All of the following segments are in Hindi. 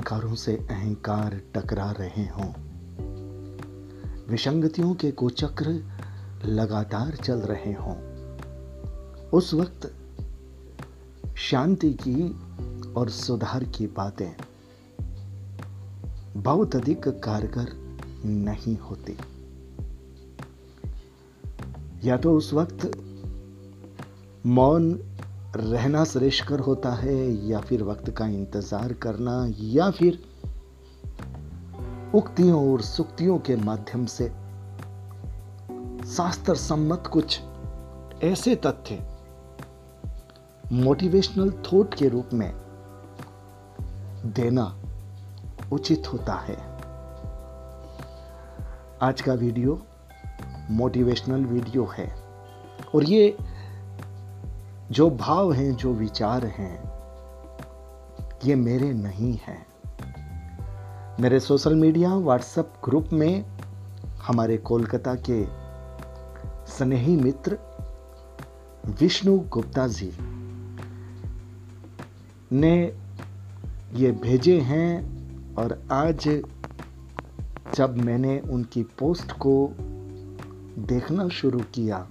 अहंकारों से अहंकार टकरा रहे हों। विसंगतियों के कुचक्र लगातार चल रहे हों। उस वक्त शांति की और सुधार की बातें बहुत अधिक कारगर नहीं होती। या तो उस वक्त मौन रहना श्रेष्ठकर होता है, या फिर वक्त का इंतज़ार करना, या फिर उक्तियों और सुक्तियों के माध्यम से। शास्त्र सम्मत कुछ ऐसे तथ्य। मोटिवेशनल थॉट के रूप में देना उचित होता है। आज का वीडियो मोटिवेशनल वीडियो है। और ये जो भाव हैं, जो विचार हैं, ये मेरे नहीं हैं। मेरे सोशल मीडिया, व्हाट्सएप ग्रुप में हमारे कोलकाता के स्नेही मित्र विष्णु गुप्ता जी ने ये भेजे हैं और आज जब मैंने उनकी पोस्ट को देखना शुरू किया,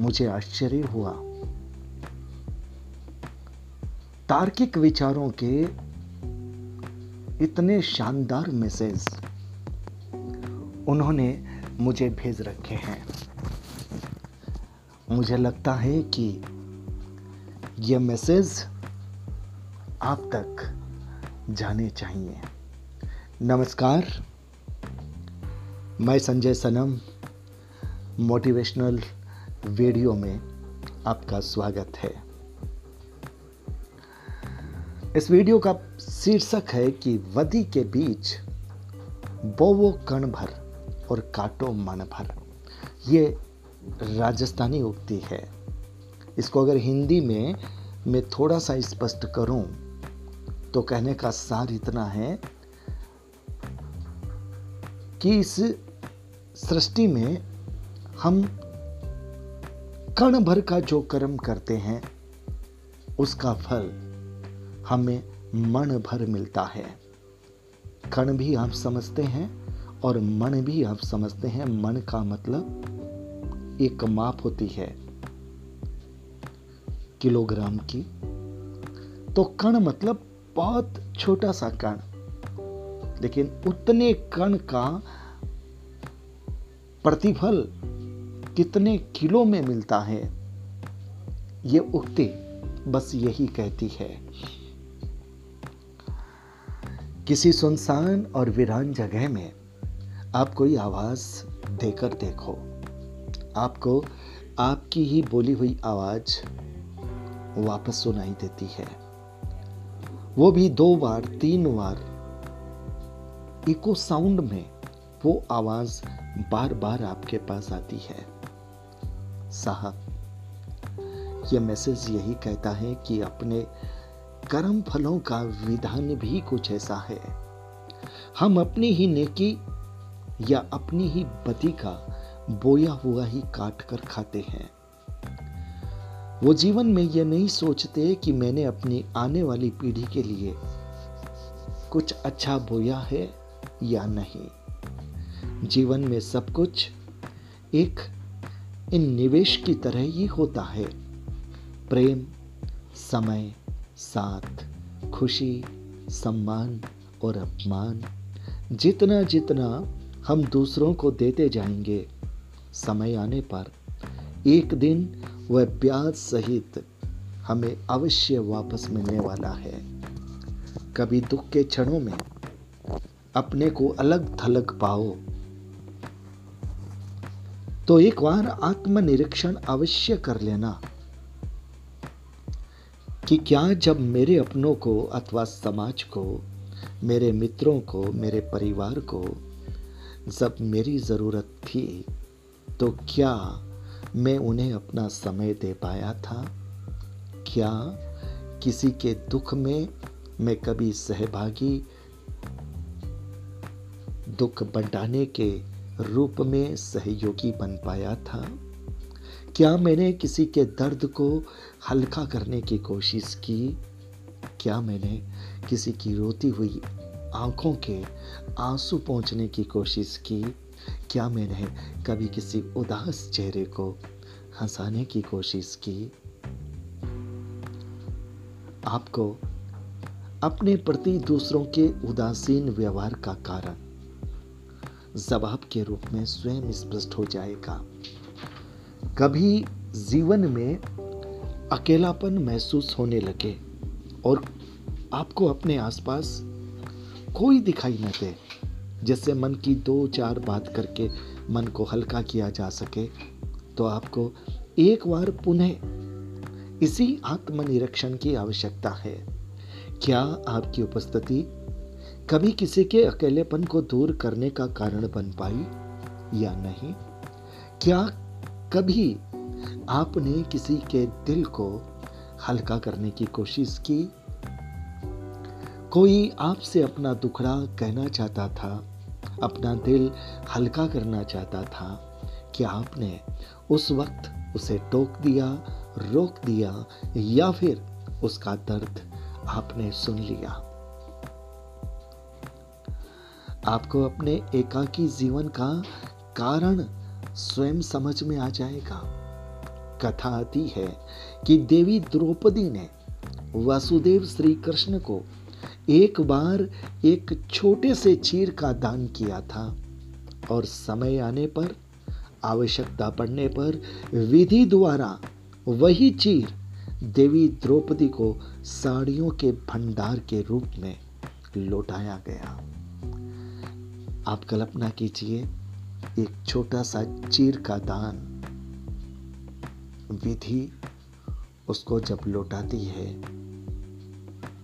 मुझे आश्चर्य हुआ। तार्किक विचारों के इतने शानदार मैसेज उन्होंने मुझे भेज रखे हैं। मुझे लगता है कि यह मैसेज आप तक जाने चाहिए। नमस्कार, मैं संजय सनम मोटिवेशनल वीडियो में आपका स्वागत है। इस वीडियो का शीर्षक है कि वदी के बीच बोवो कण भर और काटो मन भर। ये राजस्थानी उक्ति है। इसको अगर हिंदी में मैं थोड़ा सा स्पष्ट करूँ तो कहने का सार इतना है कि इस सृष्टि में हम कण भर का जो कर्म करते हैं, उसका फल हमें मन भर मिलता है। कण भी आप समझते हैं और मन भी आप समझते हैं। मन का मतलब एक माप होती है किलोग्राम की। तो कण मतलब बहुत छोटा सा कण। लेकिन उतने कण का प्रतिफल कितने किलो में मिलता है, ये उक्ति बस यही कहती है। किसी सुनसान और वीरान जगह में आप कोई आवाज़ देकर देखो। आपको आपकी ही बोली हुई आवाज़ वापस सुनाई देती है। वो भी दो बार, तीन बार, इको साउंड में वो आवाज़ बार बार आपके पास आती है। साहब यह मैसेज यही कहता है कि अपने कर्म फलों का विधान भी कुछ ऐसा है। हम अपनी ही नेकी या अपनी ही बदी का बोया हुआ ही काट कर खाते हैं। वो जीवन में यह नहीं सोचते कि मैंने अपनी आने वाली पीढ़ी के लिए कुछ अच्छा बोया है या नहीं। जीवन में सब कुछ एक इन निवेश की तरह ही होता है। प्रेम, समय साथ, खुशी, सम्मान और अपमान। जितना जितना हम दूसरों को देते जाएँगे, समय आने पर एक दिन वह ब्याज सहित हमें अवश्य वापस मिलने वाला है। कभी दुख के क्षणों में अपने को अलग थलग पाओ। तो एक बार आत्मनिरीक्षण अवश्य कर लेना। कि क्या जब मेरे अपनों को अथवा समाज को, मेरे मित्रों को, मेरे परिवार को जब मेरी ज़रूरत थी तो क्या मैं उन्हें अपना समय दे पाया था? क्या किसी के दुख में मैं कभी सहभागी, दुख बंटाने के रूप में सहयोगी बन पाया था? क्या मैंने किसी के दर्द को हल्का करने की कोशिश की? क्या मैंने किसी की रोती हुई आँखों के आँसू पहुँचने की कोशिश की? क्या मैंने कभी किसी उदास चेहरे को हंसाने की कोशिश की? आपको अपने प्रति दूसरों के उदासीन व्यवहार का कारण जवाब के रूप में स्वयं स्पष्ट हो जाएगा। कभी जीवन में अकेलापन महसूस होने लगे और आपको अपने आसपास कोई दिखाई न दे, जिससे मन की दो चार बात करके मन को हल्का किया जा सके तो आपको एक बार पुनः इसी आत्मनिरीक्षण की आवश्यकता है। क्या आपकी उपस्थिति कभी किसी के अकेलेपन को दूर करने का कारण बन पाई या नहीं? क्या कभी आपने किसी के दिल को हल्का करने की कोशिश की? कोई आपसे अपना दुखड़ा कहना चाहता था, अपना दिल हल्का करना चाहता था, क्या आपने उस वक्त उसे टोक दिया, रोक दिया, या फिर उसका दर्द आपने सुन लिया? आपको अपने एकाकी जीवन का कारण स्वयं समझ में आ जाएगा। कथा आती है कि देवी द्रौपदी ने वासुदेव श्री कृष्ण को एक बार एक छोटे से चीर का दान किया था और समय आने पर, आवश्यकता पड़ने पर विधि द्वारा वही चीर देवी द्रौपदी को साड़ियों के भंडार के रूप में लौटाया गया। आप कल्पना कीजिए एक छोटा सा चीर का दान विधि उसको जब लौटाती है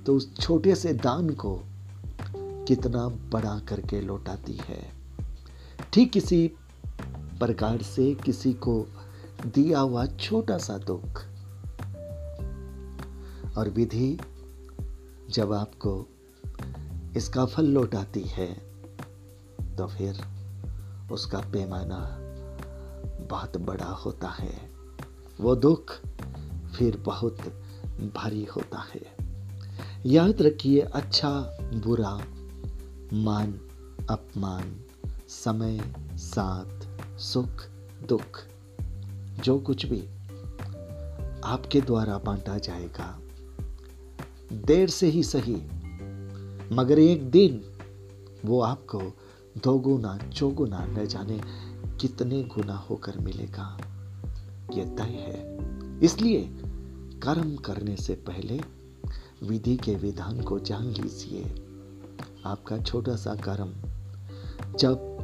तो उस छोटे से दान को कितना बड़ा करके लौटाती है। ठीक किसी प्रकार से किसी को दिया हुआ छोटा सा दुख और विधि जब आपको इसका फल लौटाती है तो फिर उसका पैमाना बहुत बड़ा होता है। वो दुख फिर बहुत भारी होता है। याद रखिए अच्छा बुरा, मान, अपमान, समय, साथ, सुख, दुख, जो कुछ भी आपके द्वारा बांटा जाएगा। देर से ही सही, मगर एक दिन वो आपको दोगुना चौगुना न जाने कितने गुना होकर मिलेगा। यह तय है। इसलिए कर्म करने से पहले विधि के विधान को जान लीजिए। आपका छोटा सा कर्म जब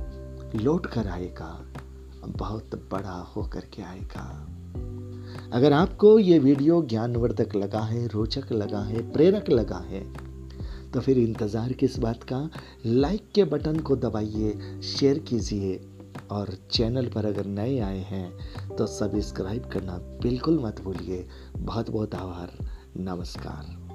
लौट कर आएगा, बहुत बड़ा होकर के आएगा। अगर आपको ये वीडियो ज्ञानवर्धक लगा है, रोचक लगा है, प्रेरक लगा है तो फिर इंतज़ार किस बात का? लाइक के बटन को दबाइए शेयर कीजिए और चैनल पर अगर नए आए हैं तो सब्सक्राइब करना बिल्कुल मत भूलिए। बहुत बहुत आभार। नमस्कार।